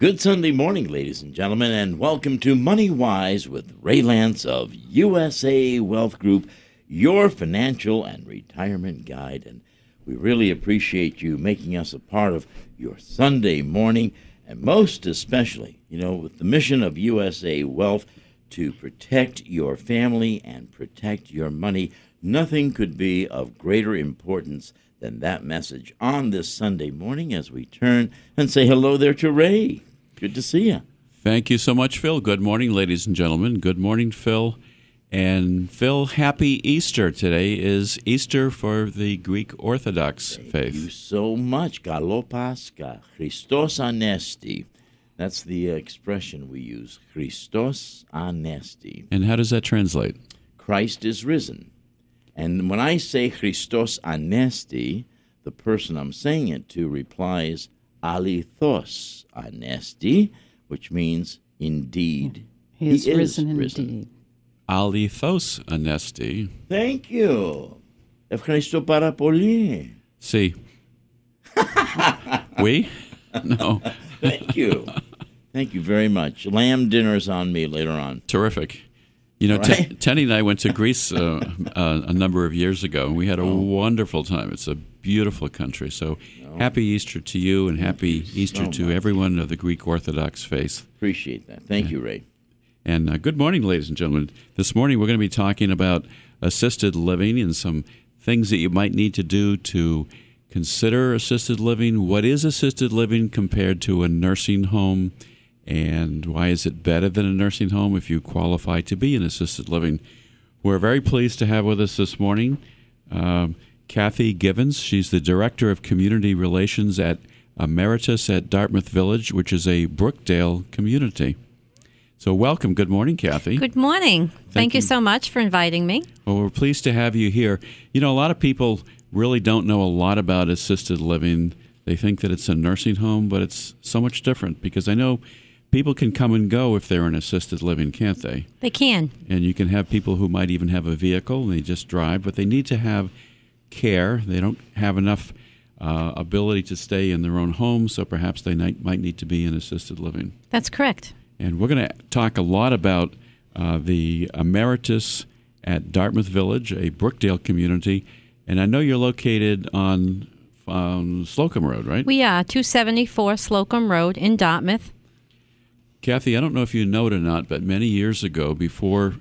Good Sunday morning, ladies and gentlemen, and welcome to Money Wise with Ray Lance of USA Wealth Group, your financial and retirement guide. And we really appreciate you making us a part of your Sunday morning, and most especially, you know, with the mission of USA Wealth to protect your family and protect your money. Nothing could be of greater importance than that message on this Sunday morning as we turn and say hello there to Ray. Good to see you. Thank you so much, Phil. Good morning, ladies and gentlemen. Good morning, Phil. And Phil, happy Easter. Today is Easter for the Greek Orthodox Thank faith. Thank you so much. Kalo Pascha Christos Anesti. That's the expression we use. Christos Anesti. And how does that translate? Christ is risen. And when I say Christos Anesti, the person I'm saying it to replies, Alithos Anesti, which means indeed. He is, He is risen, risen. indeed. Alithos anesti. Thank you. Ευχαριστώ πάρα πολύ. See. we? No. Thank you. Thank you very much. Lamb dinner's on me later on. Terrific. You know, Right. Tenny and I went to Greece uh, uh, a number of years ago, and we had a Oh. wonderful time. It's a beautiful country. So, happy Easter to you, and happy Easter so to much. everyone of the Greek Orthodox faith. Appreciate that. Thank you, Ray. And uh, good morning, ladies and gentlemen. This morning we're going to be talking about assisted living and some things that you might need to do to consider assisted living. What is assisted living compared to a nursing home? And why is it better than a nursing home if you qualify to be in assisted living? We're very pleased to have with us this morning um, Kathy Givens. She's the Director of Community Relations at Emeritus at Dartmouth Village, which is a Brookdale community. So, welcome. Good morning, Kathy. Good morning. Thank, you. you. so much for inviting me. Well, we're pleased to have you here. You know, a lot of people really don't know a lot about assisted living. They think that it's a nursing home, but it's so much different because I know people can come and go if they're in assisted living, can't they? They can. And you can have people who might even have a vehicle and they just drive, but they need to have care. They don't have enough uh, ability to stay in their own home, so perhaps they might, might need to be in assisted living. That's correct. And we're going to talk a lot about uh, the Emeritus at Dartmouth Village, a Brookdale community. And I know you're located on, on Slocum Road, right? We are 274 Slocum Road in Dartmouth. Kathy, I don't know if you know it or not, but many years ago, before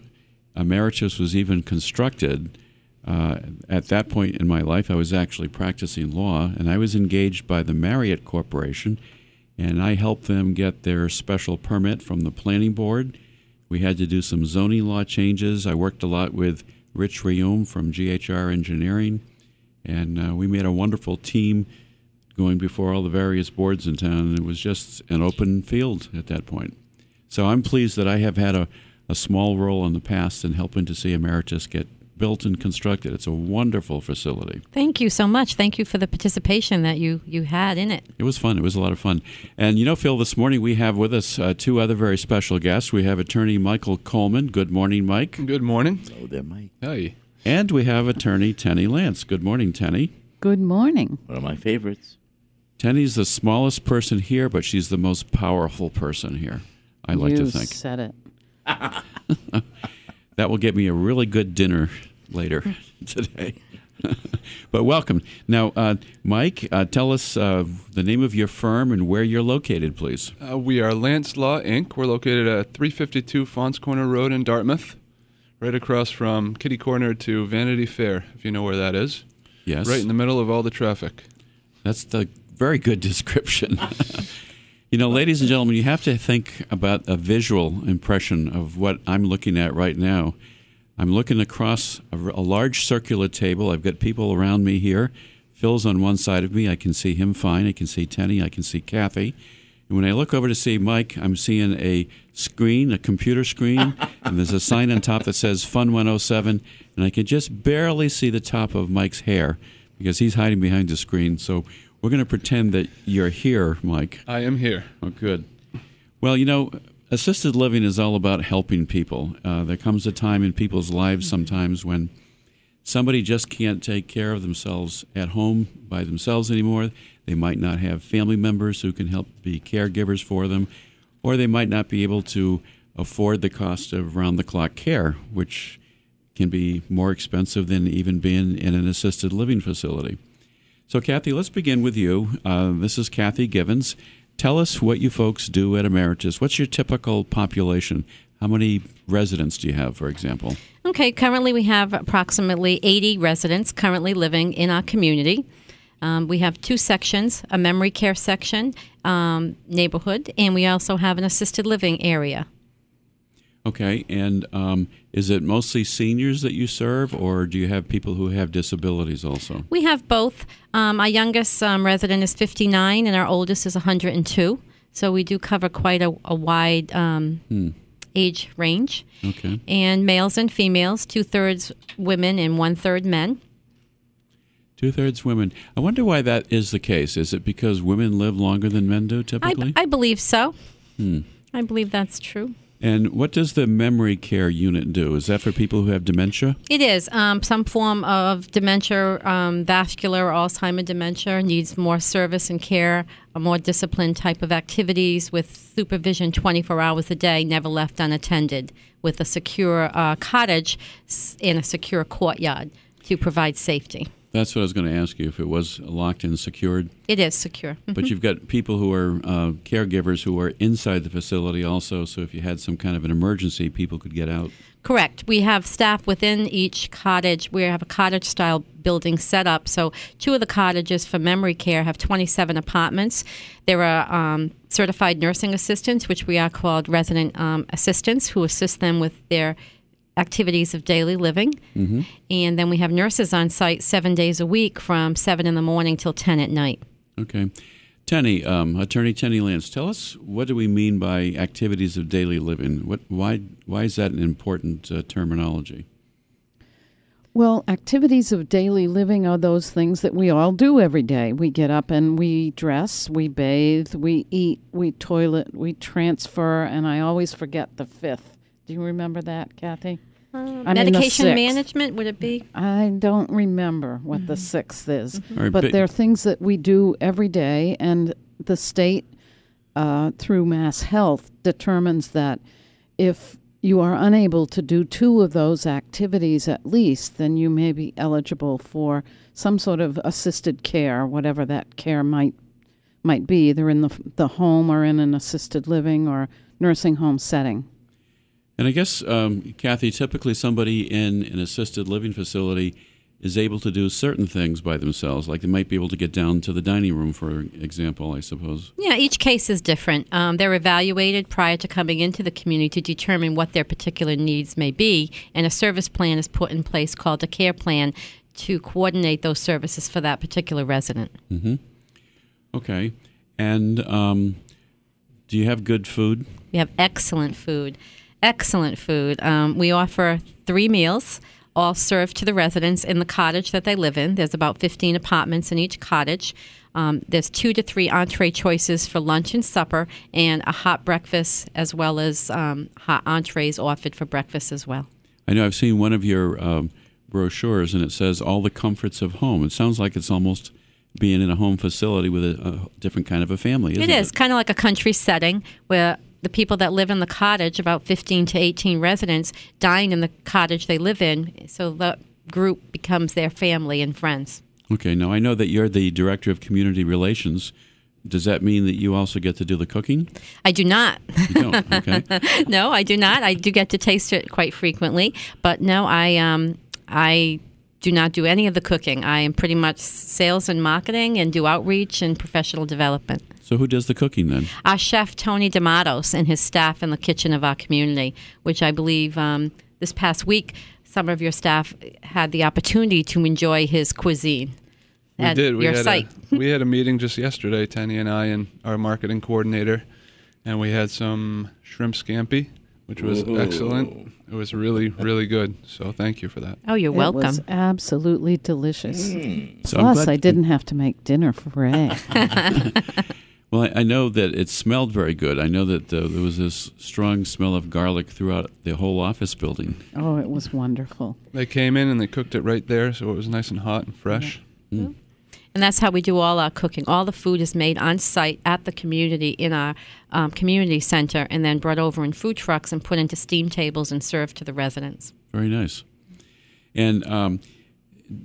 Emeritus was even constructed, uh, at that point in my life, I was actually practicing law, and I was engaged by the Marriott Corporation, and I helped them get their special permit from the planning board. We had to do some zoning law changes. I worked a lot with Rich Riom from GHR Engineering, and uh, we made a wonderful team going before all the various boards in town, and it was just an open field at that point. So I'm pleased that I have had a, a small role in the past in helping to see Emeritus get built and constructed. It's a wonderful facility. Thank you so much. Thank you for the participation that you, you had in it. It was fun. It was a lot of fun. And you know, Phil, this morning we have with us uh, two other very special guests. We have attorney Michael Coleman. Good morning, Mike. Good morning. Hello there, Mike. Hey. And we have attorney Tenny Lance. Good morning, Tenny. Good morning. One of my favorites. Tenny's the smallest person here, but she's the most powerful person here. I like you to think. said it. That will get me a really good dinner later today. but welcome. Now, uh, Mike, uh, tell us uh, the name of your firm and where you're located, please. Uh, we are Lance Law Inc. We're located at 352 Faunce Corner Road in Dartmouth, right across from Kitty Corner to Vanity Fair, if you know where that is. Yes. Right in the middle of all the traffic. That's the very good description. you know, ladies and gentlemen, you have to think about a visual impression of what I'm looking at right now. I'm looking across a, a large circular table. I've got people around me here. Phil's on one side of me. I can see him fine. I can see Tenny. I can see Kathy. And when I look over to see Mike, I'm seeing a screen, a computer screen, and there's a sign on top that says Fun 107, and I can just barely see the top of Mike's hair because he's hiding behind the screen. So we're going to pretend that you're here, Mike. I am here. Oh, good. Well, you know, assisted living is all about helping people. Uh, there comes a time in people's lives sometimes when somebody just can't take care of themselves at home by themselves anymore. They might not have family members who can help be caregivers for them, or they might not be able to afford the cost of round the clock care, which can be more expensive than even being in an assisted living facility. So, Kathy, let's begin with you. Uh, this is Kathy Givens. Tell us what you folks do at Emeritus. What's your typical population? How many residents do you have, for example? Okay, currently we have approximately 80 residents currently living in our community. Um, we have two sections a memory care section, um, neighborhood, and we also have an assisted living area. Okay, and um, is it mostly seniors that you serve, or do you have people who have disabilities also? We have both. Um, our youngest um, resident is 59, and our oldest is 102. So we do cover quite a, a wide um, Hmm. age range. Okay. And males and females, two thirds women and one third men. Two thirds women. I wonder why that is the case. Is it because women live longer than men do I, typically? I believe so. Hmm. I believe that's true. And what does the memory care unit do? Is that for people who have dementia? It is um, some form of dementia, um, vascular or Alzheimer dementia needs more service and care, a more disciplined type of activities with supervision 24 hours a day, never left unattended, with a secure uh, cottage in a secure courtyard to provide safety. That's what I was going to ask you if it was locked and secured. It is secure. But you've got people who are uh, caregivers who are inside the facility also. So if you had some kind of an emergency, people could get out. Correct. We have staff within each cottage. We have a cottage style building set up. So, two of the cottages for memory care have 27 apartments. There are um, certified nursing assistants, which we are called resident um, assistants, who assist them with their activities of daily living. And then we have nurses on site seven days a week from 7 in the morning till 10 at night. Okay. Tenny, um, Attorney Tenny Lance, tell us what do we mean by activities of daily living? What, why, why is that an important uh, terminology? Well, activities of daily living are those things that we all do every day. We get up and we dress, we bathe, we eat, we toilet, we transfer, and I always forget the fifth. Do you remember that, Kathy? I mean, the Medication sixth. management, would it be? I don't remember what the sixth is, All right, but but- there are things that we do every day, and the state, uh, through Mass Health, determines that if you are unable to do two of those activities at least, then you may be eligible for some sort of assisted care, whatever that care might might be, either in the the home or in an assisted living or nursing home setting. And I guess, um, Kathy, typically somebody in an assisted living facility is able to do certain things by themselves, like they might be able to get down to the dining room, for example, I suppose. Yeah, each case is different. Um, they're evaluated prior to coming into the community to determine what their particular needs may be, and a service plan is put in place called a care plan to coordinate those services for that particular resident. Hmm. Okay. And um, do you have good food? We have excellent food. Excellent food. Um, we offer three meals, all served to the residents in the cottage that they live in. There's about 15 apartments in each cottage. Um, there's two to three entree choices for lunch and supper, and a hot breakfast, as well as um, hot entrees offered for breakfast as well. I know I've seen one of your um, brochures, and it says all the comforts of home. It sounds like it's almost being in a home facility with a, a different kind of a family. Isn't It is kind of like a country setting where the people that live in the cottage, about 15 to 18 residents, dine in the cottage they live in. So the group becomes their family and friends. Okay. Now I know that you're the director of community relations. Does that mean that you also get to do the cooking? I do not. You don't. Okay. no, I do not. I do get to taste it quite frequently, but no, I um, I do not do any of the cooking. I am pretty much sales and marketing and do outreach and professional development. So who does the cooking then? Our chef Tony D'Amatos and his staff in the kitchen of our community, which I believe um, this past week some of your staff had the opportunity to enjoy his cuisine We at did. We your had site. A, we had a meeting just yesterday, Tenny and I, and our marketing coordinator, and we had some shrimp scampi, which was Ooh. excellent. It was really, really good. So thank you for that. oh, you're It welcome. was absolutely delicious. So Plus, I didn't have to make dinner for Ray. Well, I, I know that it smelled very good. I know that uh, there was this strong smell of garlic throughout the whole office building. oh, it was wonderful. They came in and they cooked it right there, so it was nice and hot and fresh. And And that's how we do all our cooking. All the food is made on site at the community in our um, community center and then brought over in food trucks and put into steam tables and served to the residents. Very nice. And um,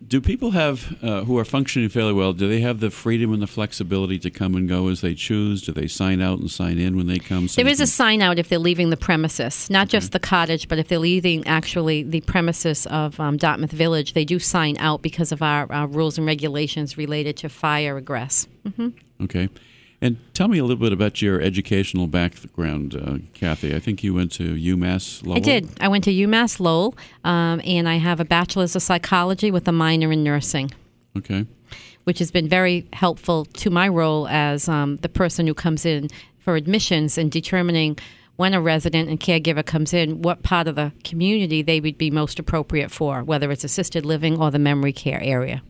do people have uh, who are functioning fairly well? Do they have the freedom and the flexibility to come and go as they choose? Do they sign out and sign in when they come? So There you a sign out if they're leaving the premises, not just the cottage, but if they're leaving actually the premises of um, Dartmouth Village, they do sign out because of our, our rules and regulations related to fire egress. Okay. And tell me a little bit about your educational background, uh, Kathy. I think you went to UMass Lowell. I did. I went to UMass Lowell, um, and I have a bachelor's of psychology with a minor in nursing. Okay. which has been very helpful to my role as um, the person who comes in for admissions and determining when a resident and caregiver comes in, what part of the community they would be most appropriate for, whether it's assisted living or the memory care area.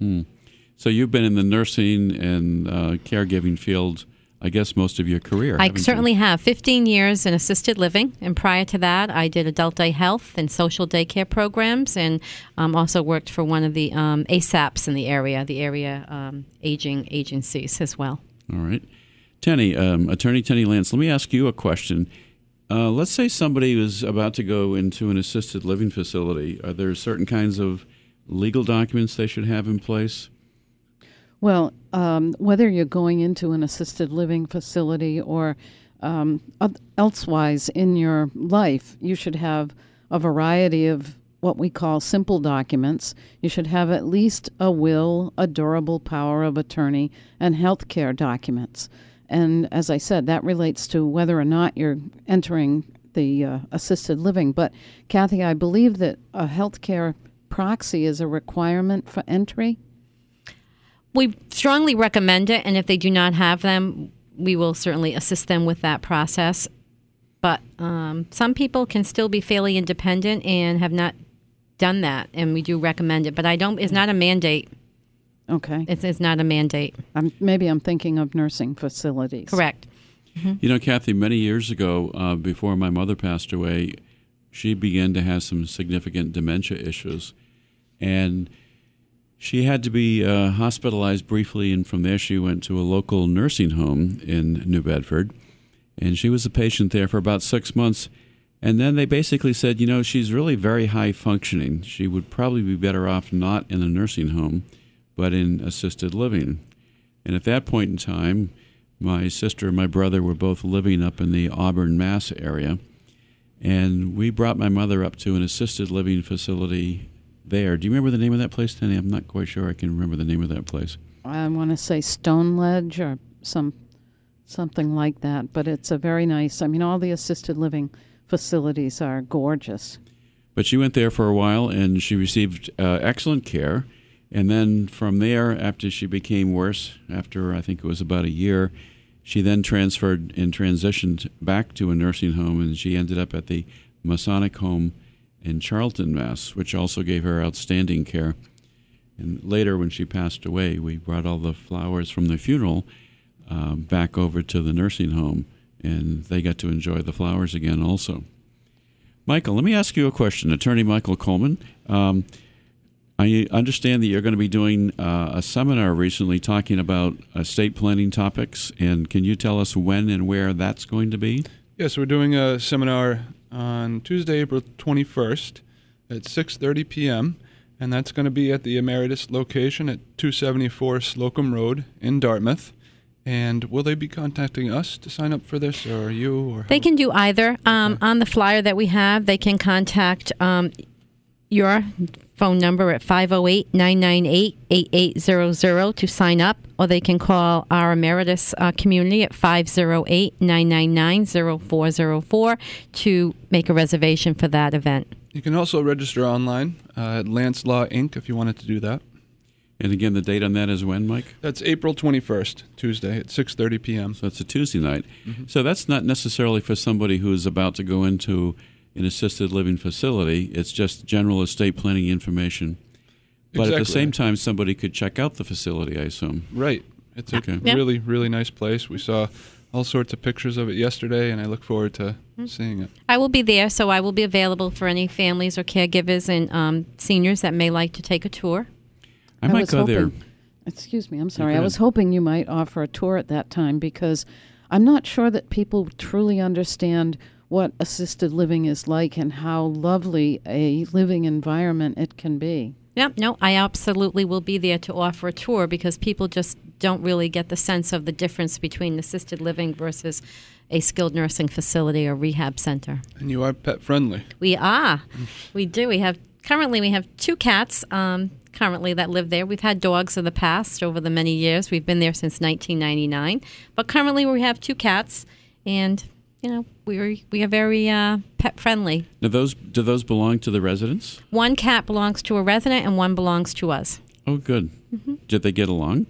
So you've been in the nursing and uh, caregiving field, I guess, most of your career. I haven't you? certainly have 15 years in assisted living, and prior to that, I did adult day health and social daycare programs, and um, also worked for one of the um, ASAPs in the area, the area um, aging agencies as well. All right. Tenny, um, Attorney Tenny Lance, let me ask you a question. Uh, let's say somebody is about to go into an assisted living facility. Are there certain kinds of legal documents they should have in place? Well, um, whether you're going into an assisted living facility or um, elsewise in your life, you should have a variety of what we call simple documents. You should have at least a will, a durable power of attorney, and health care documents. And as I said, that relates to whether or not you're entering the uh, assisted living. But Kathy, I believe that a health care proxy is a requirement for entry. We strongly recommend it, and if they do not have them, we will certainly assist them with that process. But um, some people can still be fairly independent and have not done that, and we do recommend it. But I don't. It's not a mandate. Okay. It's, it's not a mandate. I'm, maybe I'm thinking of nursing facilities. Correct. You know, Kathy, many years ago, uh, before my mother passed away, she began to have some significant dementia issues. And she had to be uh, hospitalized briefly, and from there she went to a local nursing home in New Bedford. And she was a patient there for about six months. And then they basically said, you know, she's really very high functioning. She would probably be better off not in a nursing home, but in assisted living. And at that point in time, my sister and my brother were both living up in the Auburn, Mass area. And we brought my mother up to an assisted living facility there. Do you remember the name of that place, Tenny? I'm not quite sure I can remember the name of that place. I want to say Stone Ledge or some something like that. But it's a very nice. I mean, all the assisted living facilities are gorgeous. But she went there for a while and she received uh, excellent care. And then from there, after she became worse, after I think it was about a year, she then transferred and transitioned back to a nursing home, and she ended up at the Masonic Home in Charlton, Mass., which also gave her outstanding care. And later, when she passed away, we brought all the flowers from the funeral uh, back over to the nursing home, and they got to enjoy the flowers again also. Michael, let me ask you a question. Attorney Michael Coleman, um, I understand that you're going to be doing uh, a seminar recently talking about estate planning topics, and can you tell us when and where that's going to be? Yes, we're doing a seminar on Tuesday, April 21st at 6:30 p.m. and that's going to be at the Emeritus location at 274 Slocum Road in Dartmouth. And will they be contacting us to sign up for this, or you, or They can do either. Um, on the flyer that we have, they can contact um, your phone number at 508 998 8800 to sign up, or they can call our emeritus uh, community at 508 999 0404 to make a reservation for that event. You can also register online uh, at Lance Law Inc. if you wanted to do that. And again, the date on that is when, Mike? That's April 21st, Tuesday at 6:30 p.m. So it's a Tuesday night. So that's not necessarily for somebody who's about to go into an assisted living facility. It's just general estate planning information. But at the same time, somebody could check out the facility, I assume. Right. It's a Okay. Yeah. really, really nice place. We saw all sorts of pictures of it yesterday, and I look forward to Hmm. seeing it. I will be there, so I will be available for any families or caregivers and um, seniors that may like to take a tour. I, might was go there. Excuse me, I'm sorry. I was hoping you might offer a tour at that time because I'm not sure that people truly understand what assisted living is like and how lovely a living environment it can be. Yep, no, I absolutely will be there to offer a tour because people just don't really get the sense of the difference between assisted living versus a skilled nursing facility or rehab center. And you are pet friendly. We are. We do. We have currently we have two cats um, currently that live there. We've had dogs in the past over the many years. We've been there since 1999, but currently we have two cats, and you know we are we are very uh, pet friendly. Do those do those belong to the residents? One cat belongs to a resident, and one belongs to us. Oh, good. Mm-hmm. Did they get along?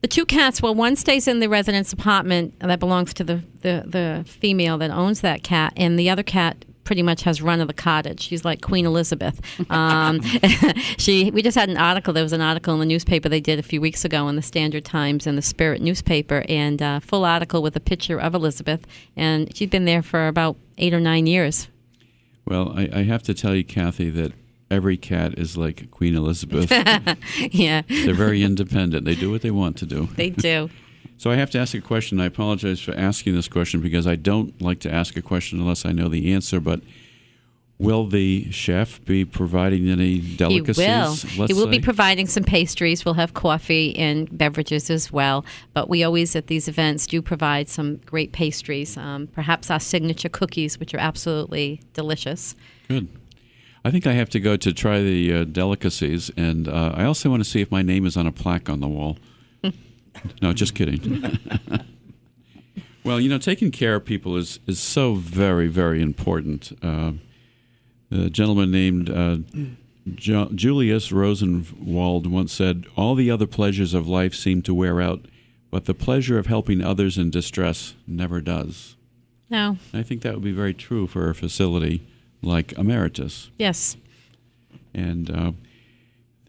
The two cats, well, one stays in the resident's apartment that belongs to the, the, the female that owns that cat, and the other cat pretty much has run of the cottage. She's like Queen Elizabeth. Um, she, we just had an article. There was an article in the newspaper they did a few weeks ago in the Standard Times and the Spirit newspaper, and uh, full article with a picture of Elizabeth, and she's been there for about eight or nine years. Well, I, I have to tell you, Kathy, that every cat is like Queen Elizabeth. yeah, They're very independent. They do what they want to do. they do. So I have to ask a question. I apologize for asking this question because I don't like to ask a question unless I know the answer. But will the chef be providing any delicacies? He will. he will be providing some pastries. We'll have coffee and beverages as well. But we always at these events do provide some great pastries. Um, perhaps our signature cookies, which are absolutely delicious. Good. I think I have to go to try the uh, delicacies, and uh, I also want to see if my name is on a plaque on the wall. No, just kidding. well, you know, taking care of people is, is so very, very important. Uh, a gentleman named uh, jo- Julius Rosenwald once said, All the other pleasures of life seem to wear out, but the pleasure of helping others in distress never does. No. I think that would be very true for a facility like Emeritus. Yes. And uh,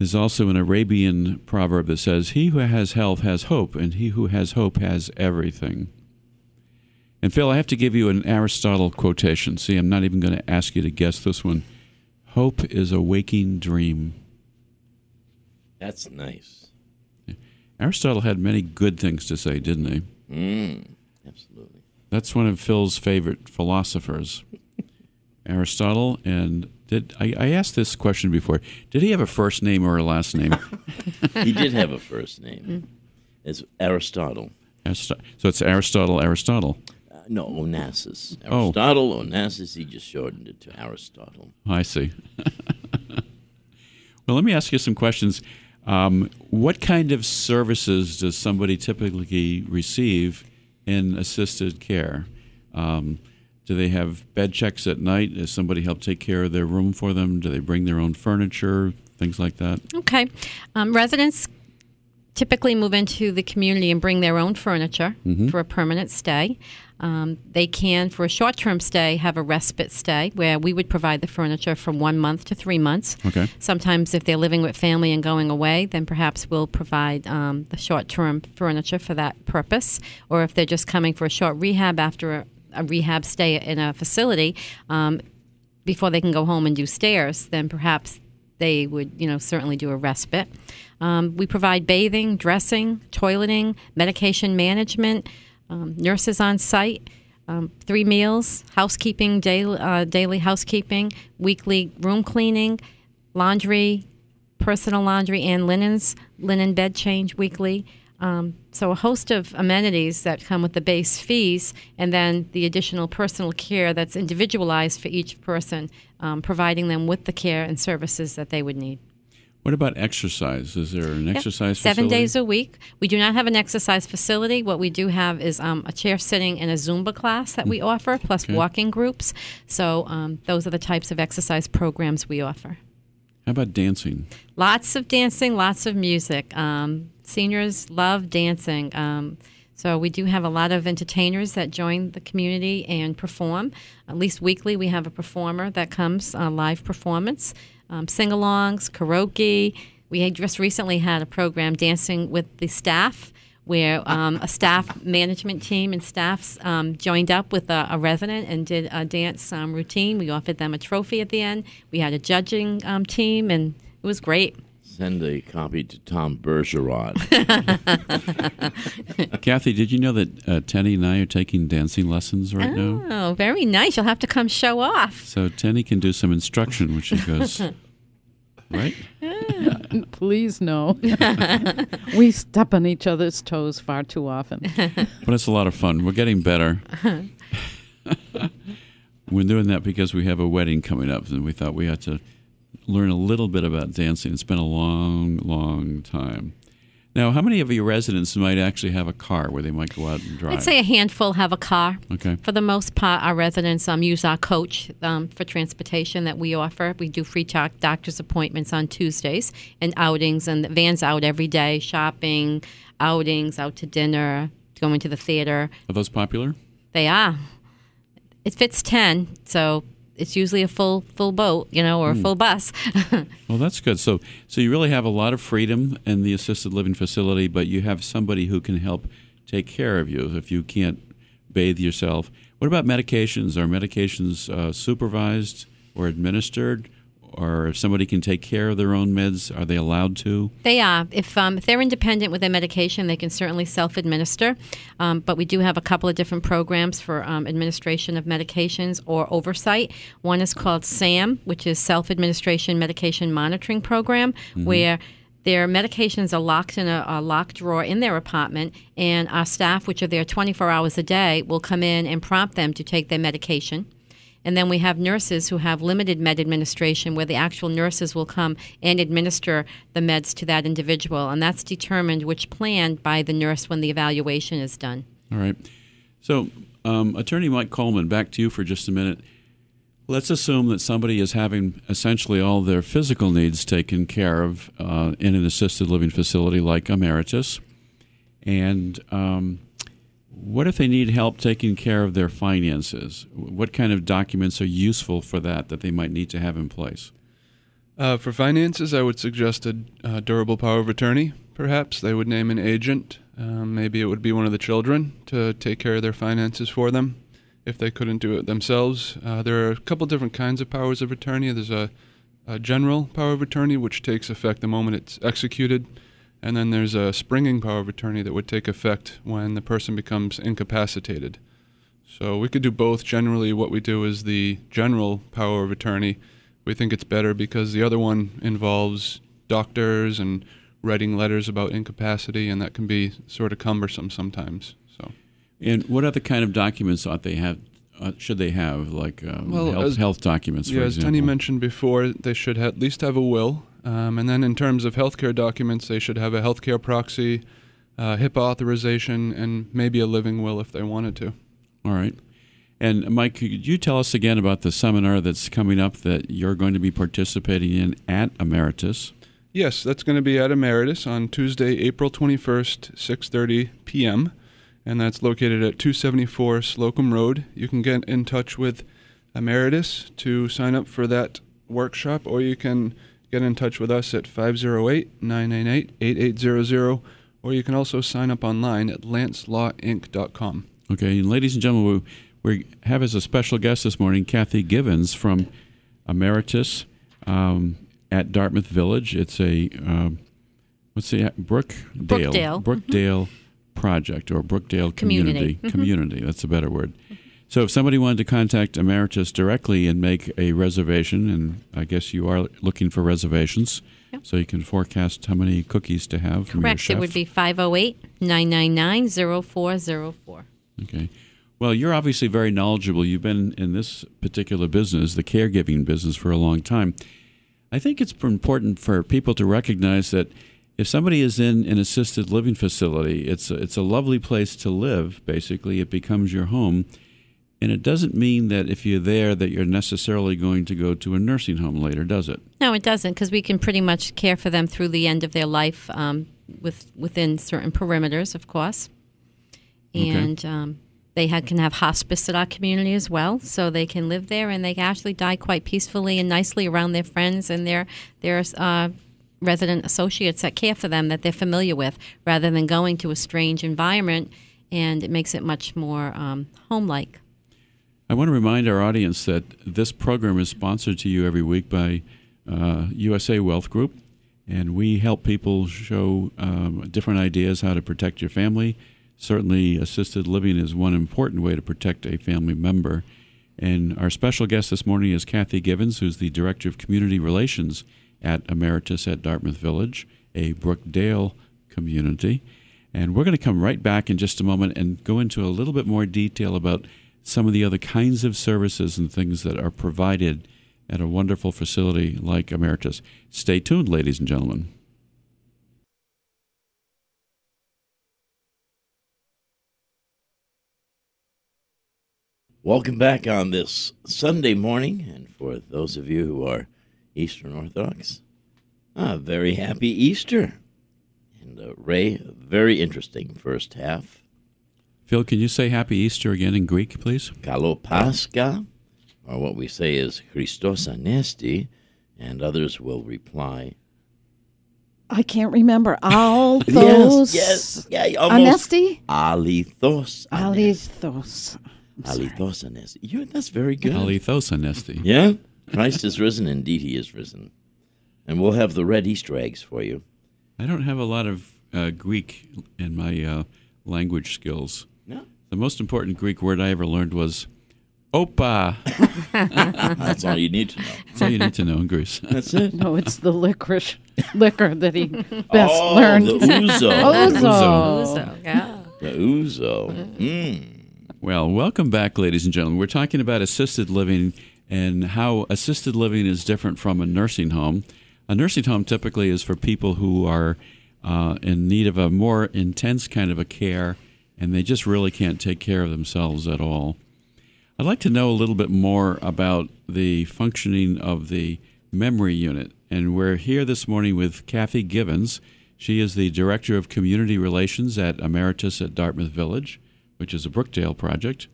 there's also an Arabian proverb that says, He who has health has hope, and he who has hope has everything. And Phil, I have to give you an Aristotle quotation. See, I'm not even going to ask you to guess this one. Hope is a waking dream. That's nice. Aristotle had many good things to say, didn't he? Mm, absolutely. That's one of Phil's favorite philosophers, Aristotle. And did I, I asked this question before? Did he have a first name or a last name? He did have a first name. It's Aristotle. Arist- so it's Aristotle, Aristotle. Uh, no, Onassis. Oh. Aristotle, Onassis, he just shortened it to Aristotle. I see. well, let me ask you some questions. Um, what kind of services does somebody typically receive in assisted care? Um, do they have bed checks at night? Does somebody help take care of their room for them? Do they bring their own furniture? Things like that? Okay. Um, residents typically move into the community and bring their own furniture for a permanent stay. Um, they can, for a short term stay, have a respite stay where we would provide the furniture from one month to three months. Okay. Sometimes, if they're living with family and going away, then perhaps we'll provide um, the short term furniture for that purpose. Or if they're just coming for a short rehab after a, a rehab stay in a facility, um, before they can go home and do stairs, then perhaps they would, you know, certainly do a respite. Um, we provide bathing, dressing, toileting, medication management, um, nurses on site, um, three meals, housekeeping, daily, uh, daily housekeeping, weekly room cleaning, laundry, personal laundry and linens, linen bed change weekly. Um, so a host of amenities that come with the base fees, and then the additional personal care that's individualized for each person, um, providing them with the care and services that they would need. What about exercise? Is there an exercise Seven facility? days a week. We do not have an exercise facility. What we do have is um, a chair sitting and a Zumba class that we offer, plus Okay. walking groups. So um, those are the types of exercise programs we offer. How about dancing? Lots of dancing, lots of music. Um, seniors love dancing. Um, so we do have a lot of entertainers that join the community and perform. At least weekly, we have a performer that comes, uh, live performance, um, sing-alongs, karaoke. We just recently had a program, Dancing with the Staff, where um, a staff management team and staffs um, joined up with a, a resident and did a dance um, routine. We offered them a trophy at the end. We had a judging um, team, and it was great. Send a copy to Tom Bergeron. Kathy, did you know that uh, Tenny and I are taking dancing lessons right now? Oh, very nice. You'll have to come show off. So Tenny can do some instruction when she goes. right? Please no. we step on each other's toes far too often. But it's a lot of fun. We're getting better. We're doing that because we have a wedding coming up, and we thought we had to learn a little bit about dancing. It's been a long, long time. Now, how many of your residents might actually have a car where they might go out and drive? I'd say a handful have a car. Okay. For the most part, our residents um, use our coach um, for transportation that we offer. We do free talk doctor's appointments on Tuesdays and outings, and the van's out every day, shopping, outings, out to dinner, going to the theater. Are those popular? They are. It fits 10, so it's usually a full full boat, you know, or a full bus. Well, that's good. So, so you really have a lot of freedom in the assisted living facility, but you have somebody who can help take care of you if you can't bathe yourself. What about medications? Are medications uh, supervised or administered, or if somebody can take care of their own meds, are they allowed to? They are. If, um, if they're independent with their medication, they can certainly self administer. Um, but we do have a couple of different programs for um, administration of medications or oversight. One is called SAM, which is Self Administration Medication Monitoring Program, where their medications are locked in a, a locked drawer in their apartment, and our staff, which are there 24 hours a day, will come in and prompt them to take their medication. And then we have nurses who have limited med administration, where the actual nurses will come and administer the meds to that individual. And that's determined which plan by the nurse when the evaluation is done. All right. So, um, Attorney Mike Coleman, back to you for just a minute. Let's assume that somebody is having essentially all their physical needs taken care of uh, in an assisted living facility like Emeritus. And um, what if they need help taking care of their finances? What kind of documents are useful for that that they might need to have in place? Uh, for finances, I would suggest a durable power of attorney. Perhaps they would name an agent. Um, maybe it would be one of the children to take care of their finances for them if they couldn't do it themselves. Uh, there are a couple different kinds of powers of attorney. There's a, a general power of attorney, which takes effect the moment it's executed. And then there's a springing power of attorney that would take effect when the person becomes incapacitated. So we could do both. Generally, what we do is the general power of attorney. We think it's better because the other one involves doctors and writing letters about incapacity, and that can be sort of cumbersome sometimes. So, And what other kind of documents ought they have? Uh, should they have like um, Well, health, as- health documents? For yeah, as? Tenny mentioned before, they should ha- at least have a will. Um, and then in terms of healthcare documents, they should have a healthcare proxy, uh, HIPAA authorization, and maybe a living will if they wanted to. All right. And Mike, could you tell us again about the seminar that's coming up that you're going to be participating in at Emeritus? Yes, that's going to be at Emeritus on Tuesday, April 21st, 6:30 p.m. and that's located at 274 Slocum Road. You can get in touch with Emeritus to sign up for that workshop or you can get in touch with us at 508-998-8800 or you can also sign up online at lancelawinc.com. Okay, and ladies and gentlemen, we, we have as a special guest this morning Kathy Givens from Emeritus um, at Dartmouth Village. It's a um, what's the Brookdale Brookdale. Brookdale project or Brookdale community Community. community. That's a better word. So if somebody wanted to contact Emeritus directly and make a reservation, and I guess you are looking for reservations, Yep. so you can forecast how many cookies to have Correct. It would be 508 999 0404. Okay. Well, you're obviously very knowledgeable. You've been in this particular business, the caregiving business, for a long time. I think it's important for people to recognize that if somebody is in an assisted living facility, it's a, it's a lovely place to live. Basically, it becomes your home, and it doesn't mean that if you're there that you're necessarily going to go to a nursing home later, does it? No, it doesn't, because we can pretty much care for them through the end of their life um, with within certain perimeters, of course. Okay. And um, they can have hospice at our community as well, so they can live there and they can actually die quite peacefully and nicely around their friends and their their uh, resident associates that care for them that they're familiar with, rather than going to a strange environment. And it makes it much more um, home-like. I want to remind our audience that this program is sponsored to you every week by uh, USA Wealth Group. and we help people show um, different ideas how to protect your family. Certainly, assisted living is one important way to protect a family member. And our special guest this morning is Kathy Givens, who's the Director of Community Relations at Emeritus at Dartmouth Village, a Brookdale community. And we're going to come right back in just a moment and go into a little bit more detail about some of the other kinds of services and things that are provided at a wonderful facility like Emeritus. Stay tuned, ladies and gentlemen. Welcome back on this Sunday morning, and for those of you who are Eastern Orthodox, a very happy Easter. And uh, Ray, very interesting first half. Phil, can you say Happy Easter again in Greek, please? Kalo Pascha, or what we say is Christos Anesti, and others will reply. I can't remember. All those. Yes, yes, yeah, almost. Anesti? Alithos. Anesti. Alithos. I'm sorry. Alithos Anesti. You, that's very good. Alithos anesti. Yeah, Christ is risen. Indeed, he is risen. And we'll have the red Easter eggs for you. I don't have a lot of uh, Greek in my uh, language skills. No, The most important Greek word I ever learned was opa. that's all you need to know. That's all you need to know in Greece. That's it. No, it's the licorice liquor that he best oh, learned. the ouzo. Ouzo. So, yeah. The ouzo. Mm. Well, welcome back, ladies and gentlemen. We're talking about assisted living and how assisted living is different from a nursing home. A nursing home typically is for people who are uh, in need of a more intense kind of a care and they just really can't take care of themselves at all. I'd like to know a little bit more about the functioning of the memory unit. And we're here this morning with Kathy Givens. She is the Director of Community Relations at Emeritus at Dartmouth Village, which is a Brookdale project.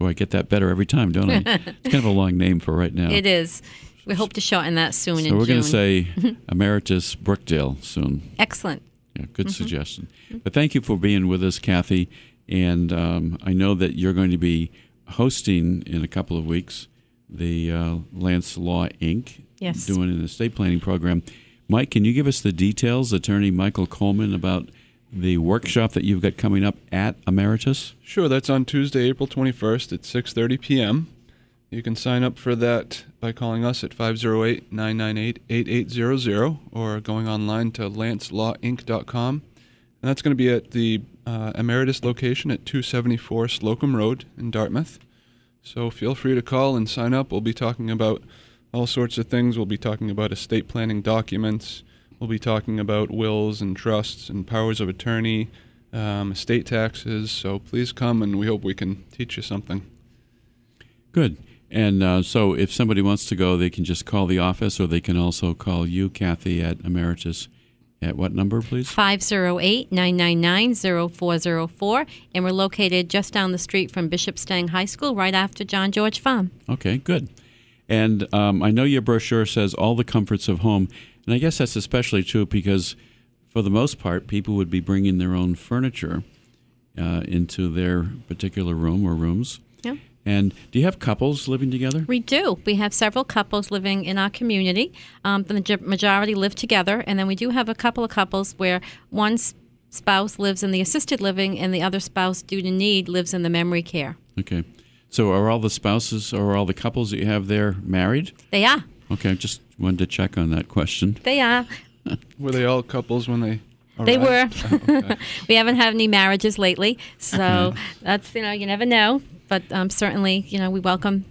Boy, I get that better every time, don't I? it's kind of a long name for right now. It is. We hope to shorten that soon so in we're June. going to say Emeritus Brookdale soon. Excellent. Yeah, good mm-hmm. suggestion. But thank you for being with us, Kathy. And um, I know that you're going to be hosting in a couple of weeks the uh, Lance Law Inc. Yes. doing an estate planning program. Mike, can you give us the details, Attorney Michael Coleman, about the workshop that you've got coming up at Emeritus? Sure, that's on Tuesday, April 21st at 6:30 p.m. You can sign up for that by calling us at 508-998-8800 or going online to lancelawinc.com. And that's going to be at the uh, Emeritus location at 274 Slocum Road in Dartmouth. So feel free to call and sign up. We'll be talking about all sorts of things. We'll be talking about estate planning documents. We'll be talking about wills and trusts and powers of attorney, um, estate taxes. So please come, and we hope we can teach you something. Good. And uh, so if somebody wants to go, they can just call the office or they can also call you, Kathy, at Emeritus. At what number, please? 508 999 0404. And we're located just down the street from Bishop Stang High School, right after John George Farm. Okay, good. And um, I know your brochure says all the comforts of home, and I guess that's especially true because, for the most part, people would be bringing their own furniture uh, into their particular room or rooms. Yeah. And do you have couples living together? We do. We have several couples living in our community. Um, the majority live together, and then we do have a couple of couples where one spouse lives in the assisted living and the other spouse, due to need, lives in the memory care. Okay. So are all the spouses or all the couples that you have there married? They are. Okay, just wanted to check on that question. They are. Were they all couples when they? They were. Oh, okay. we haven't had any marriages lately, so that's you know you never know. But um, certainly, you know, we welcome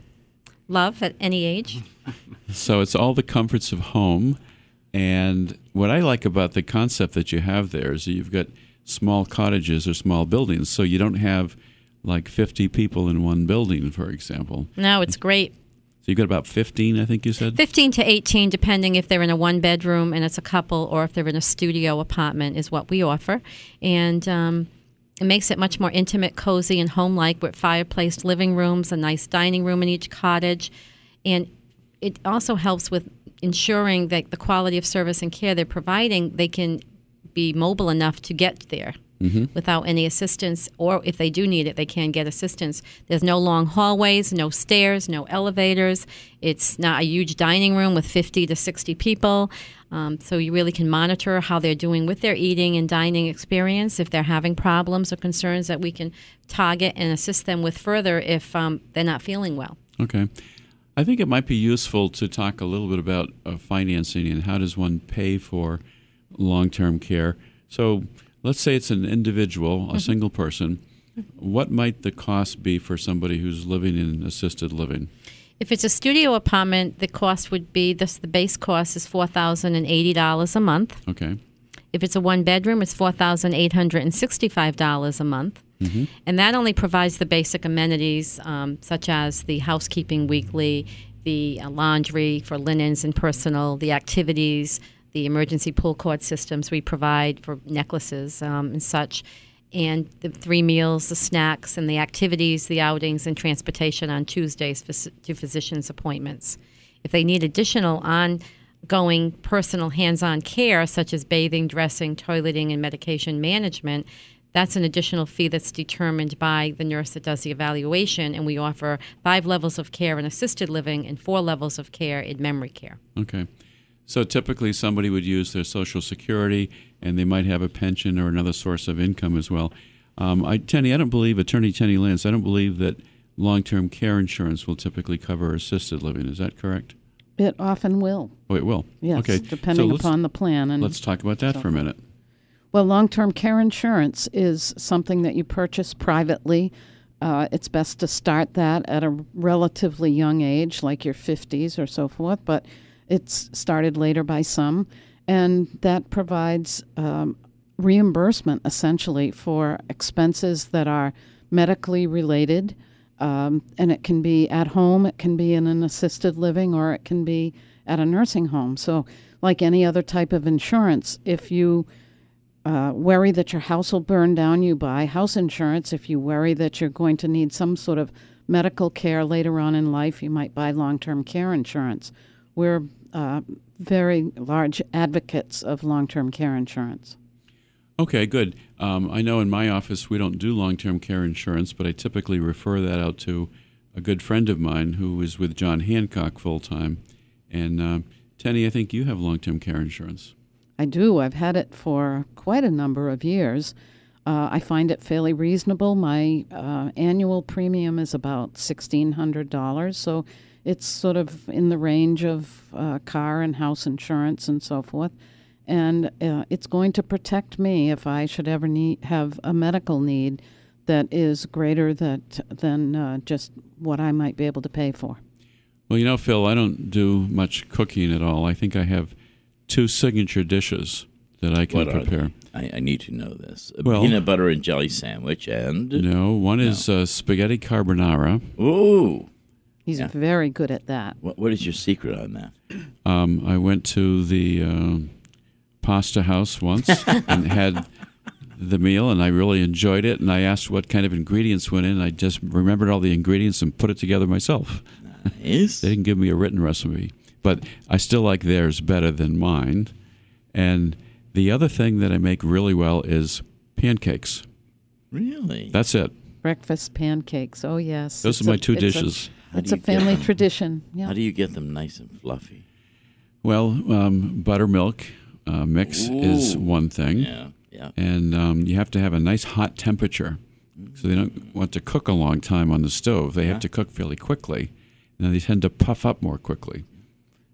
love at any age. So it's all the comforts of home. And what I like about the concept that you have there is that you've got small cottages or small buildings. So you don't have like 50 people in one building, for example. No, it's great. So you've got about 15, I think you said? 15 to 18, depending if they're in a one bedroom and it's a couple or if they're in a studio apartment, is what we offer. And um, it makes it much more intimate, cozy, and home like with fireplace living rooms, a nice dining room in each cottage. And it also helps with ensuring that the quality of service and care they're providing, they can be mobile enough to get there without any assistance, or if they do need it, they can get assistance. There's no long hallways, no stairs, no elevators. It's not a huge dining room with 50 to 60 people. Um, so you really can monitor how they're doing with their eating and dining experience. If they're having problems or concerns, that we can target and assist them with further if um, they're not feeling well. Okay. I think it might be useful to talk a little bit about uh, financing and how does one pay for long term care. So let's say it's an individual, a single person. What might the cost be for somebody who's living in assisted living? If it's a studio apartment, the cost would be this. The base cost is four thousand and eighty dollars a month. Okay. If it's a one bedroom, it's four thousand eight hundred and sixty-five dollars a month, and that only provides the basic amenities um, such as the housekeeping weekly, the uh, laundry for linens and personal, the activities, the emergency pull cord systems we provide for necklaces um, and such, and the three meals, the snacks, and the activities, the outings, and transportation on Tuesdays phys- to physicians' appointments. If they need additional ongoing personal hands on care, such as bathing, dressing, toileting, and medication management, that's an additional fee that's determined by the nurse that does the evaluation, and we offer five levels of care in assisted living and four levels of care in memory care. Okay. So typically somebody would use their Social Security and they might have a pension or another source of income as well. Um, I, Tenny, I don't believe, Attorney Tenny Lance, I don't believe that long term care insurance will typically cover assisted living. Is that correct? It often will. Oh, it will. Yes, Okay. depending so upon the plan. And let's talk about that for a minute. Well, long term care insurance is something that you purchase privately. Uh, it's best to start that at a relatively young age, like your 50s or so forth, but it's started later by some. And that provides um, reimbursement essentially for expenses that are medically related. Um, and it can be at home, it can be in an assisted living, or it can be at a nursing home. So, like any other type of insurance, if you uh, worry that your house will burn down, you buy house insurance. If you worry that you're going to need some sort of medical care later on in life, you might buy long term care insurance. We're uh, very large advocates of long term care insurance. Okay, good. Um, I know in my office we don't do long term care insurance, but I typically refer that out to a good friend of mine who is with John Hancock full time. And uh, Tenny, I think you have long term care insurance. I do. I've had it for quite a number of years. Uh, I find it fairly reasonable. My uh, annual premium is about $1,600, so it's sort of in the range of uh, car and house insurance and so forth. And uh, it's going to protect me if I should ever need, have a medical need that is greater that, than uh, just what I might be able to pay for. Well, you know, Phil, I don't do much cooking at all. I think I have two signature dishes that I can What prepare. I, I need to know this. A Well- peanut butter and jelly sandwich and No, one is uh, spaghetti carbonara. ooh, He's Yeah. very good at that. what, what is your secret on that? Um, I went to the uh, pasta house once and had the meal, and I really enjoyed it. And I asked what kind of ingredients went in. And I just remembered all the ingredients and put it together myself. Nice. They didn't give me a written recipe, but I still like theirs better than mine. And the other thing that I make really well is pancakes. Really? That's it. Breakfast pancakes. Oh, yes. Those It's are my a- two it's a- dishes. How It's a family them? tradition. Yeah. How do you get them nice and fluffy? Well, um, buttermilk uh, mix is one thing. Yeah, yeah. and um, you have to have a nice hot temperature. So they don't want to cook a long time on the stove. They have to cook fairly quickly, and they tend to puff up more quickly.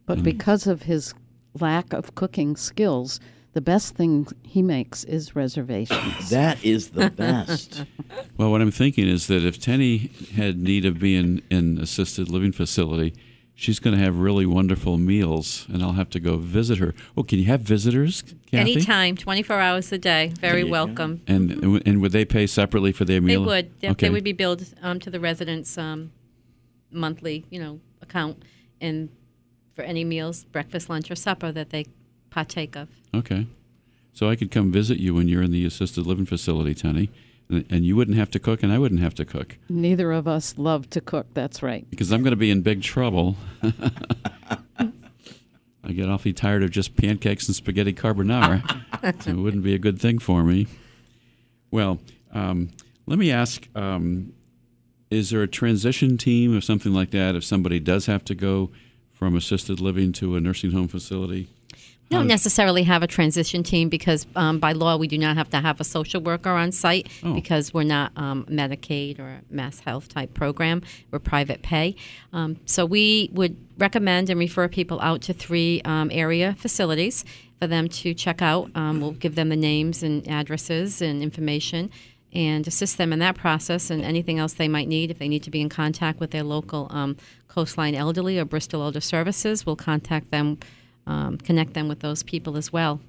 But because of his lack of cooking skills, the best thing he makes is reservations. That is the best. Well, what I'm thinking is that if Tenny had need of being in assisted living facility, she's going to have really wonderful meals, and I'll have to go visit her. Oh, can you have visitors, Kathy? Anytime, 24 hours a day. Very you go. welcome. And and would they pay separately for their They meal? would. They, Okay. they would be billed um, to the residents' um, monthly, you know, account, and for any meals, breakfast, lunch, or supper that they partake of. Okay. So I could come visit you when you're in the assisted living facility, Tenny, and and you wouldn't have to cook, and I wouldn't have to cook Neither of us love to cook. That's right. because I'm going to be in big trouble. I get awfully tired of just pancakes and spaghetti carbonara. so it wouldn't be a good thing for me. Well, um, let me ask um, is there a transition team or something like that if somebody does have to go from assisted living to a nursing home facility? We don't necessarily have a transition team because um, by law we do not have to have a social worker on site Oh. because we're not um, Medicaid or Mass Health type program. We're private pay. Um, so we would recommend and refer people out to three um, area facilities for them to check out. Um, we'll give them the names and addresses and information and assist them in that process and anything else they might need. If they need to be in contact with their local um, Coastline Elderly or Bristol Elder Services, we'll contact them um, connect them with those people as well.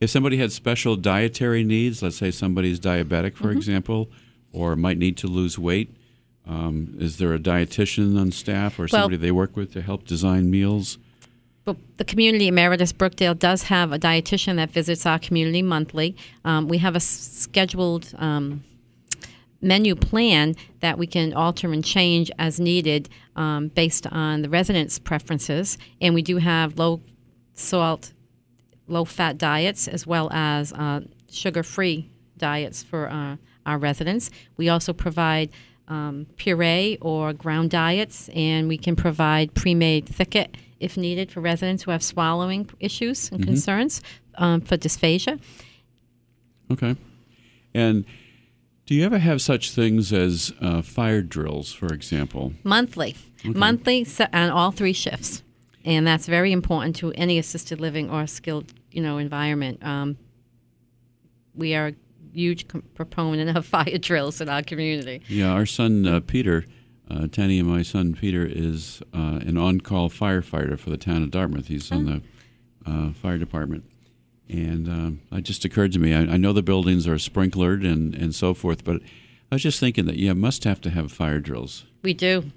If somebody had special dietary needs, let's say somebody's diabetic, Mm-hmm. for example, or might need to lose weight, um, is there a dietitian on staff or Well- somebody they work with to help design meals? But the community emeritus Brookdale does have a dietitian that visits our community monthly. Um, we have a scheduled um, menu plan that we can alter and change as needed um, based on the residents' preferences, and we do have low salt, low fat diets as well as uh, sugar free diets for uh, our residents. We also provide um, puree or ground diets, and we can provide pre made Thick-It if needed for residents who have swallowing issues and concerns um, for dysphagia. Okay. And do you ever have such things as uh, fire drills, for example? monthly, monthly on all three shifts, and that's very important to any assisted living or skilled, you know, environment. Um, we are a huge proponent of fire drills in our community. Yeah, our son uh, Peter, uh, Tenny and my son Peter, is uh, an on call firefighter for the town of Dartmouth. He's on the uh, fire department. And um, it just occurred to me I, I know the buildings are sprinklered and, and so forth, but I was just thinking that you must have to have fire drills. We do,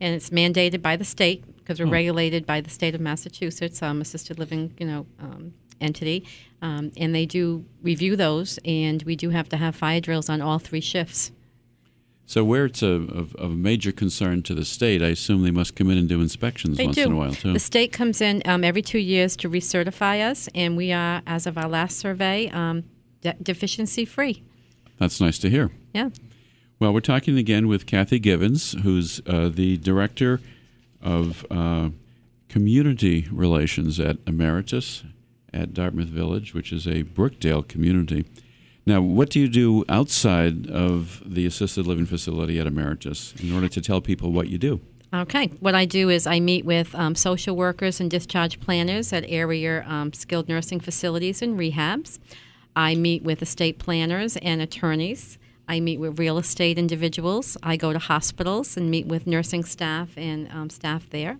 and it's mandated by the state because we're Oh. regulated by the state of Massachusetts, um, assisted living, you know, um, entity, um, and they do review those, and we do have to have fire drills on all three shifts. So, where it's a, of, of major concern to the state, I assume they must come in and do inspections They once do. in a while, too. The state comes in um, every two years to recertify us, and we are, as of our last survey, um, de- deficiency free. That's nice to hear. Yeah. Well, we're talking again with Kathy Givens, who's uh, the director of uh, community relations at Emeritus at Dartmouth Village, which is a Brookdale community. Now, what do you do outside of the assisted living facility at Emeritus in order to tell people what you do? Okay. What I do is I meet with um, social workers and discharge planners at area um, skilled nursing facilities and rehabs. I meet with estate planners and attorneys. I meet with real estate individuals. I go to hospitals and meet with nursing staff and um, staff there.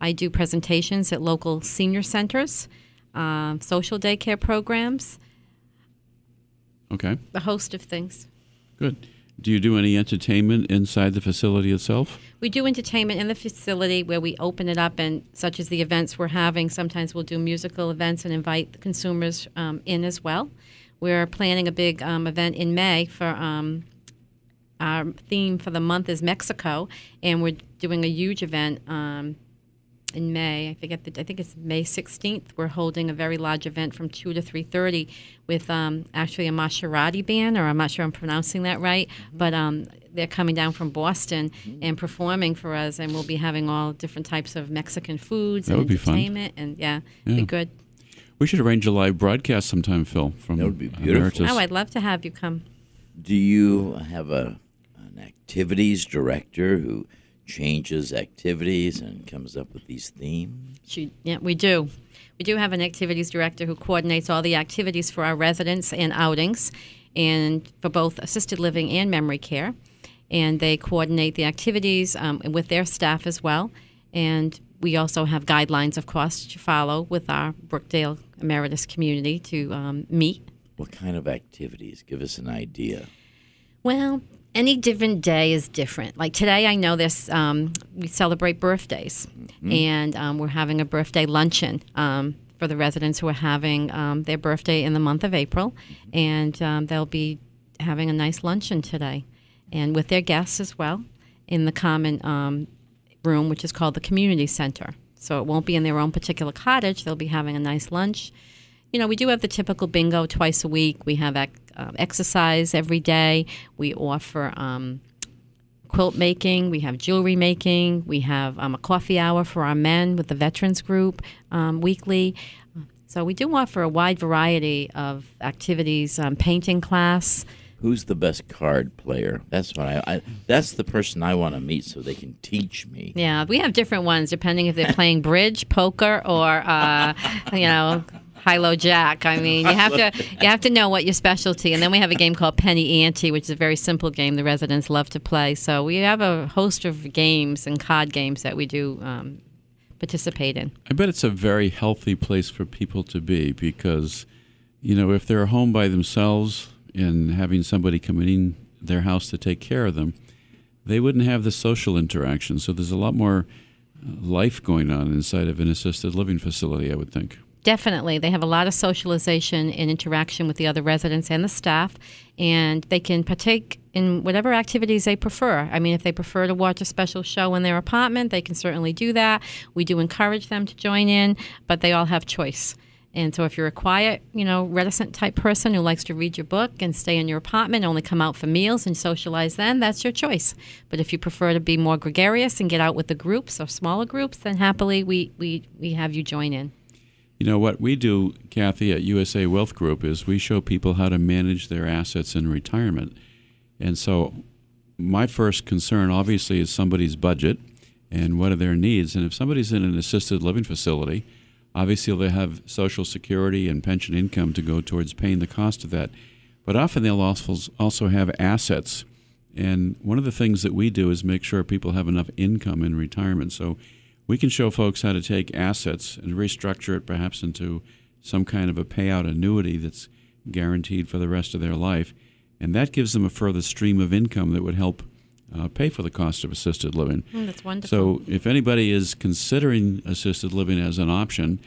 I do presentations at local senior centers, um, social daycare programs, Okay, a host of things. good. Do you do any entertainment inside the facility itself? We do entertainment in the facility where we open it up, and such as the events we're having, sometimes we'll do musical events and invite the consumers um, in as well. We're planning a big um, event in May for um, our theme for the month is Mexico, and we're doing a huge event um, in May. I forget the. I think it's May 16th. We're holding a very large event from two to 3:30 with um, actually a Maserati band, or I'm not sure I'm pronouncing that right, but um, they're coming down from Boston and performing for us, and we'll be having all different types of Mexican foods That and would be fun. entertainment, and yeah, Yeah. be good. We should arrange a live broadcast sometime, Phil. From That would be beautiful. Emeritus. Oh, I'd love to have you come. Do you have a an activities director who changes activities and comes up with these themes? She, yeah, we do. We do have an activities director who coordinates all the activities for our residents and outings, and for both assisted living and memory care. And they coordinate the activities um, with their staff as well. And we also have guidelines, of course, to follow with our Brookdale Emeritus community to um, meet. What kind of activities? Give us an idea. Well, any different day is different. Like today, I know this. Um, we celebrate birthdays, and um, we're having a birthday luncheon um, for the residents who are having um, their birthday in the month of April, and um, they'll be having a nice luncheon today, and with their guests as well, in the common um, room, which is called the community center. So it won't be in their own particular cottage. They'll be having a nice lunch you know, we do have the typical bingo twice a week. We have um, exercise every day. We offer um, quilt making. We have jewelry making. We have um, a coffee hour for our men with the veterans group um, weekly. So we do offer a wide variety of activities. Um, painting class. Who's the best card player? That's what I. I that's the person I want to meet so they can teach me. Yeah, we have different ones depending if they're playing bridge, poker, or uh, you know high low jack. I mean, you have to you have to know what your specialty. And then we have a game called Penny Ante, which is a very simple game the residents love to play. So we have a host of games and card games that we do um, participate in. I bet it's a very healthy place for people to be because, you know, if they're home by themselves and having somebody come in their house to take care of them, they wouldn't have the social interaction. So there's a lot more uh, life going on inside of an assisted living facility, I would think. Definitely. They have a lot of socialization and interaction with the other residents and the staff, and they can partake in whatever activities they prefer. I mean, if they prefer to watch a special show in their apartment, they can certainly do that. We do encourage them to join in, but they all have choice. And so if you're a quiet, you know, reticent type person who likes to read your book and stay in your apartment, only come out for meals and socialize then, that's your choice. But if you prefer to be more gregarious and get out with the groups or smaller groups, then happily we, we, we have you join in. You know, what we do, Kathy, at USA Wealth Group is we show people how to manage their assets in retirement. And so, my first concern, obviously, is somebody's budget and what are their needs. And if somebody's in an assisted living facility, obviously they have Social Security and pension income to go towards paying the cost of that. But often they'll also also have assets. And one of the things that we do is make sure people have enough income in retirement. So we can show folks how to take assets and restructure it perhaps into some kind of a payout annuity that's guaranteed for the rest of their life. And that gives them a further stream of income that would help uh, pay for the cost of assisted living. Mm, that's wonderful. So, if anybody is considering assisted living as an option,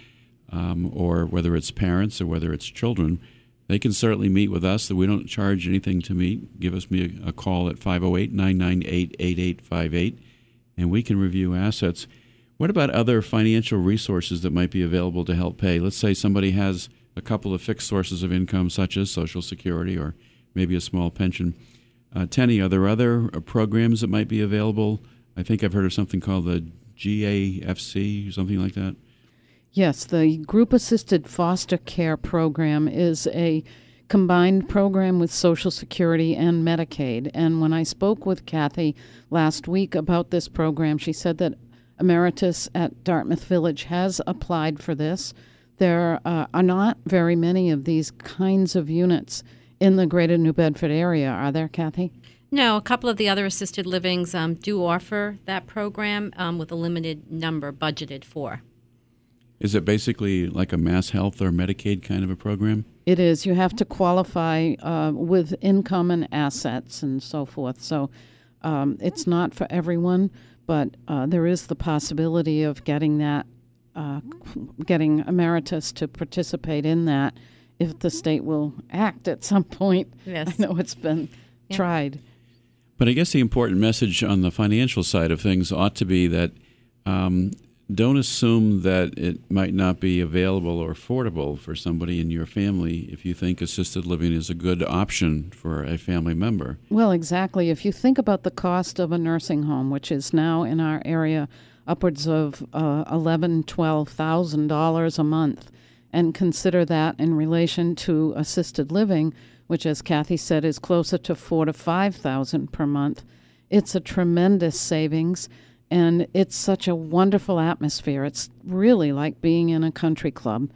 um, or whether it's parents or whether it's children, they can certainly meet with us. That we don't charge anything to meet. Give us me a, a call at 508 998 8858, and we can review assets. What about other financial resources that might be available to help pay? Let's say somebody has a couple of fixed sources of income, such as Social Security or maybe a small pension. Uh, Tenny, are there other uh, programs that might be available? I think I've heard of something called the GAFC, something like that. Yes, the Group Assisted Foster Care Program is a combined program with Social Security and Medicaid. And when I spoke with Kathy last week about this program, she said that Emeritus at Dartmouth Village has applied for this. There uh, are not very many of these kinds of units in the greater New Bedford area, are there, Kathy? No, a couple of the other assisted livings um, do offer that program um, with a limited number budgeted for. Is it basically like a Mass Health or Medicaid kind of a program? It is. You have to qualify uh, with income and assets and so forth. So um, it's not for everyone, but uh, there is the possibility of getting that, uh, getting emeritus to participate in that if the state will act at some point. Yes. I know it's been Yeah. tried. But I guess the important message on the financial side of things ought to be that um, don't assume that it might not be available or affordable for somebody in your family if you think assisted living is a good option for a family member. Well, exactly. If you think about the cost of a nursing home, which is now in our area upwards of uh, eleven, twelve thousand dollars a month, and consider that in relation to assisted living, which, as Kathy said, is closer to four to five thousand per month, it's a tremendous savings, and it's such a wonderful atmosphere. It's really like being in a country club.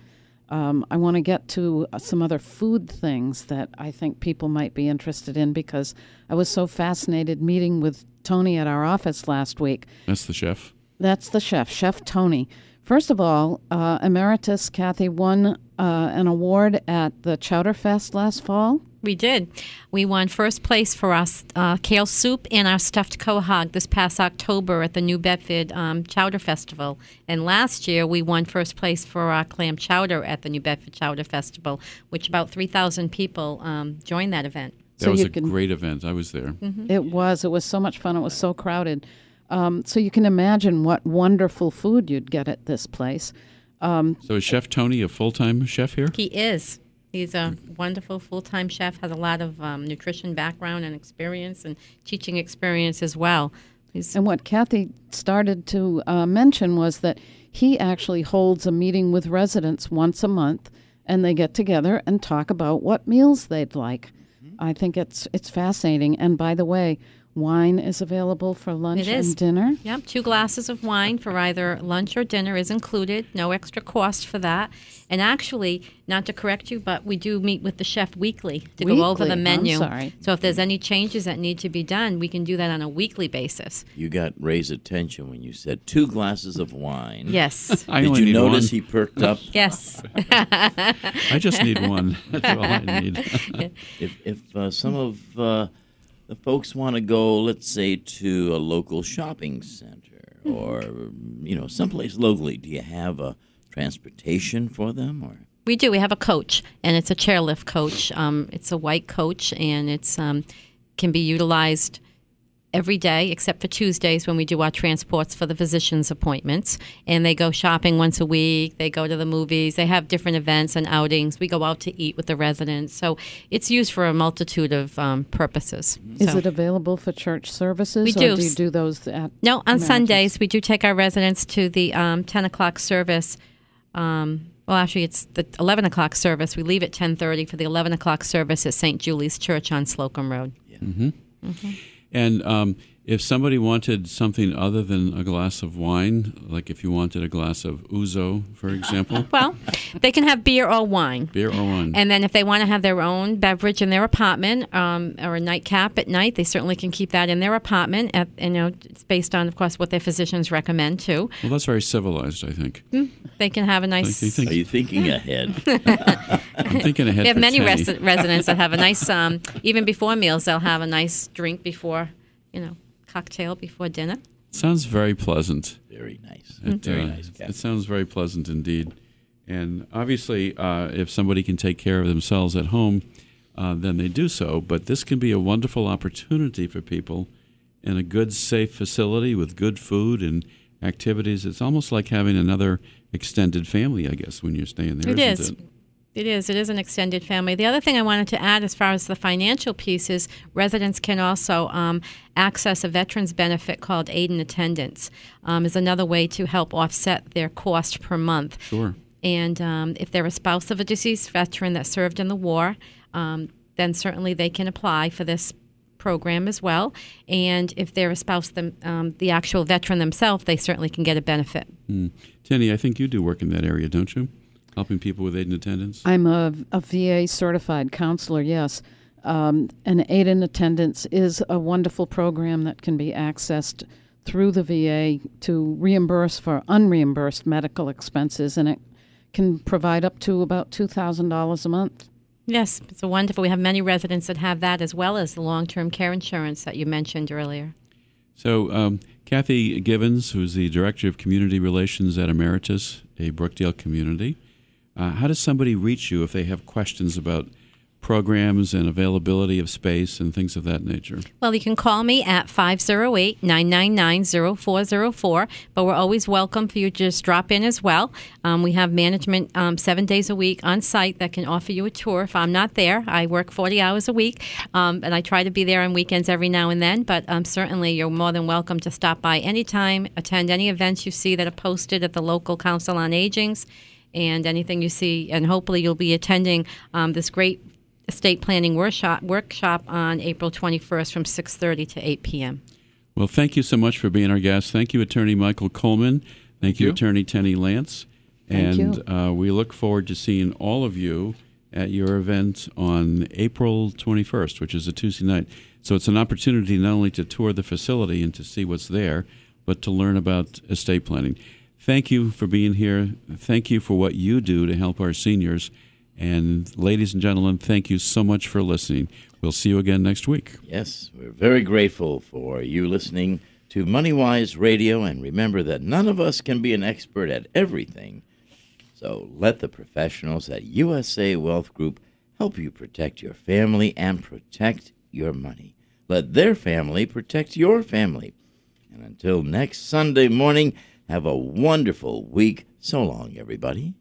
Um, I want to get to uh, some other food things that I think people might be interested in because I was so fascinated meeting with Tony at our office last week. That's the chef. That's the chef, Chef Tony. First of all, uh, Emeritus Kathy won uh, an award at the Chowder Fest last fall. We did. We won first place for our uh, kale soup and our stuffed quahog this past October at the New Bedford um, Chowder Festival. And last year we won first place for our clam chowder at the New Bedford Chowder Festival, which about 3,000 people um, joined that event. That So was you a can- great event. I was there. It was. It was so much fun. It was so crowded. Um, so you can imagine what wonderful food you'd get at this place. So is Chef Tony a full time chef here? He is. He's a wonderful full time chef, has a lot of um, nutrition background and experience and teaching experience as well. He's, And what Kathy started to uh, mention was that he actually holds a meeting with residents once a month, and they get together and talk about what meals they'd like. I think it's it's fascinating. And by the way, wine is available for lunch It is. and dinner. Yep, two glasses of wine for either lunch or dinner is included. No extra cost for that. And actually, not to correct you, but we do meet with the chef weekly to go over Weekly? the I'm menu. sorry. So if there's any changes that need to be done, we can do that on a weekly basis. You got Ray's attention when you said two glasses of wine. Yes. I Did you notice one. he perked up? yes. I just need one. That's all I need. If if uh, some of uh, the folks want to go, let's say, to a local shopping center or you know someplace locally, do you have a transportation for them or? We do. We have a coach, and it's a chairlift coach. Um, it's a white coach, and it's um, can be utilized every day except for Tuesdays when we do our transports for the physician's appointments. And they go shopping once a week. They go to the movies. They have different events and outings. We go out to eat with the residents. So it's used for a multitude of um, purposes. Is So- it available for church services, We or do. do you do those at? No, on Emeritus? Sundays we do take our residents to the um, ten o'clock service. Um, well, actually, it's the eleven o'clock service. We leave at ten thirty for the eleven o'clock service at St. Julie's Church on Slocum Road. And um, if somebody wanted something other than a glass of wine, like if you wanted a glass of ouzo, for example, Well, they can have beer or wine. beer or wine. And then if they want to have their own beverage in their apartment um, or a nightcap at night, they certainly can keep that in their apartment. At, you know, it's based on, of course, what their physicians recommend too. well, that's very civilized, I think. They can have a nice. Like, think- Are you thinking ahead? I'm thinking ahead We have for many Tenny. resi- residents that have a nice, um, even before meals, they'll have a nice drink before, you know, cocktail before dinner. Sounds very pleasant. Very nice. It, Very uh, nice. Kathy. It sounds very pleasant indeed. And obviously, uh, if somebody can take care of themselves at home, uh, then they do so. But this can be a wonderful opportunity for people in a good, safe facility with good food and activities. It's almost like having another extended family, I guess, when you're staying there. It isn't is. It? It is. It is an extended family. The other thing I wanted to add, as far as the financial piece, is residents can also um, access a veterans benefit called Aid and Attendance. Um, is another way to help offset their cost per month. Sure. And um, if they're a spouse of a deceased veteran that served in the war, um, then certainly they can apply for this program as well. And if they're a spouse, them, um, the actual veteran themselves, they certainly can get a benefit. Mm. Tenny, I think you do work in that area, don't you? Helping people with aid and attendance? I'm a, a VA certified counselor, yes. Um, and Aid and Attendance is a wonderful program that can be accessed through the VA to reimburse for unreimbursed medical expenses, and it can provide up to about $2,000 a month. Yes, it's a wonderful. We have many residents that have that as well as the long-term care insurance that you mentioned earlier. So, um, Kathy Givens, who's the Director of Community Relations at Emeritus, a Brookdale community, uh, how does somebody reach you if they have questions about programs and availability of space and things of that nature? Well, you can call me at 508-999-0404, but we're always welcome for you to just drop in as well. Um, we have management um, seven days a week on site that can offer you a tour if I'm not there. I work 40 hours a week, um, and I try to be there on weekends every now and then, but um, certainly you're more than welcome to stop by anytime, attend any events you see that are posted at the local Council on Agings, and anything you see, and hopefully you'll be attending um, this great estate planning workshop workshop on April 21st from 6:30 to 8 p.m. Well, thank you so much for being our guest. Thank you, Attorney Michael Coleman. Thank you, you. Attorney Tenny Lance. Thank and you. Uh, we look forward to seeing all of you at your event on April 21st, which is a Tuesday night. So it's an opportunity not only to tour the facility and to see what's there, but to learn about estate planning. Thank you for being here. Thank you for what you do to help our seniors. And ladies and gentlemen, thank you so much for listening. We'll see you again next week. Yes, we're very grateful for you listening to MoneyWise Radio, and remember that none of us can be an expert at everything. So let the professionals at USA Wealth Group help you protect your family and protect your money. Let their family protect your family. And until next Sunday morning, Have a wonderful week. So long, everybody.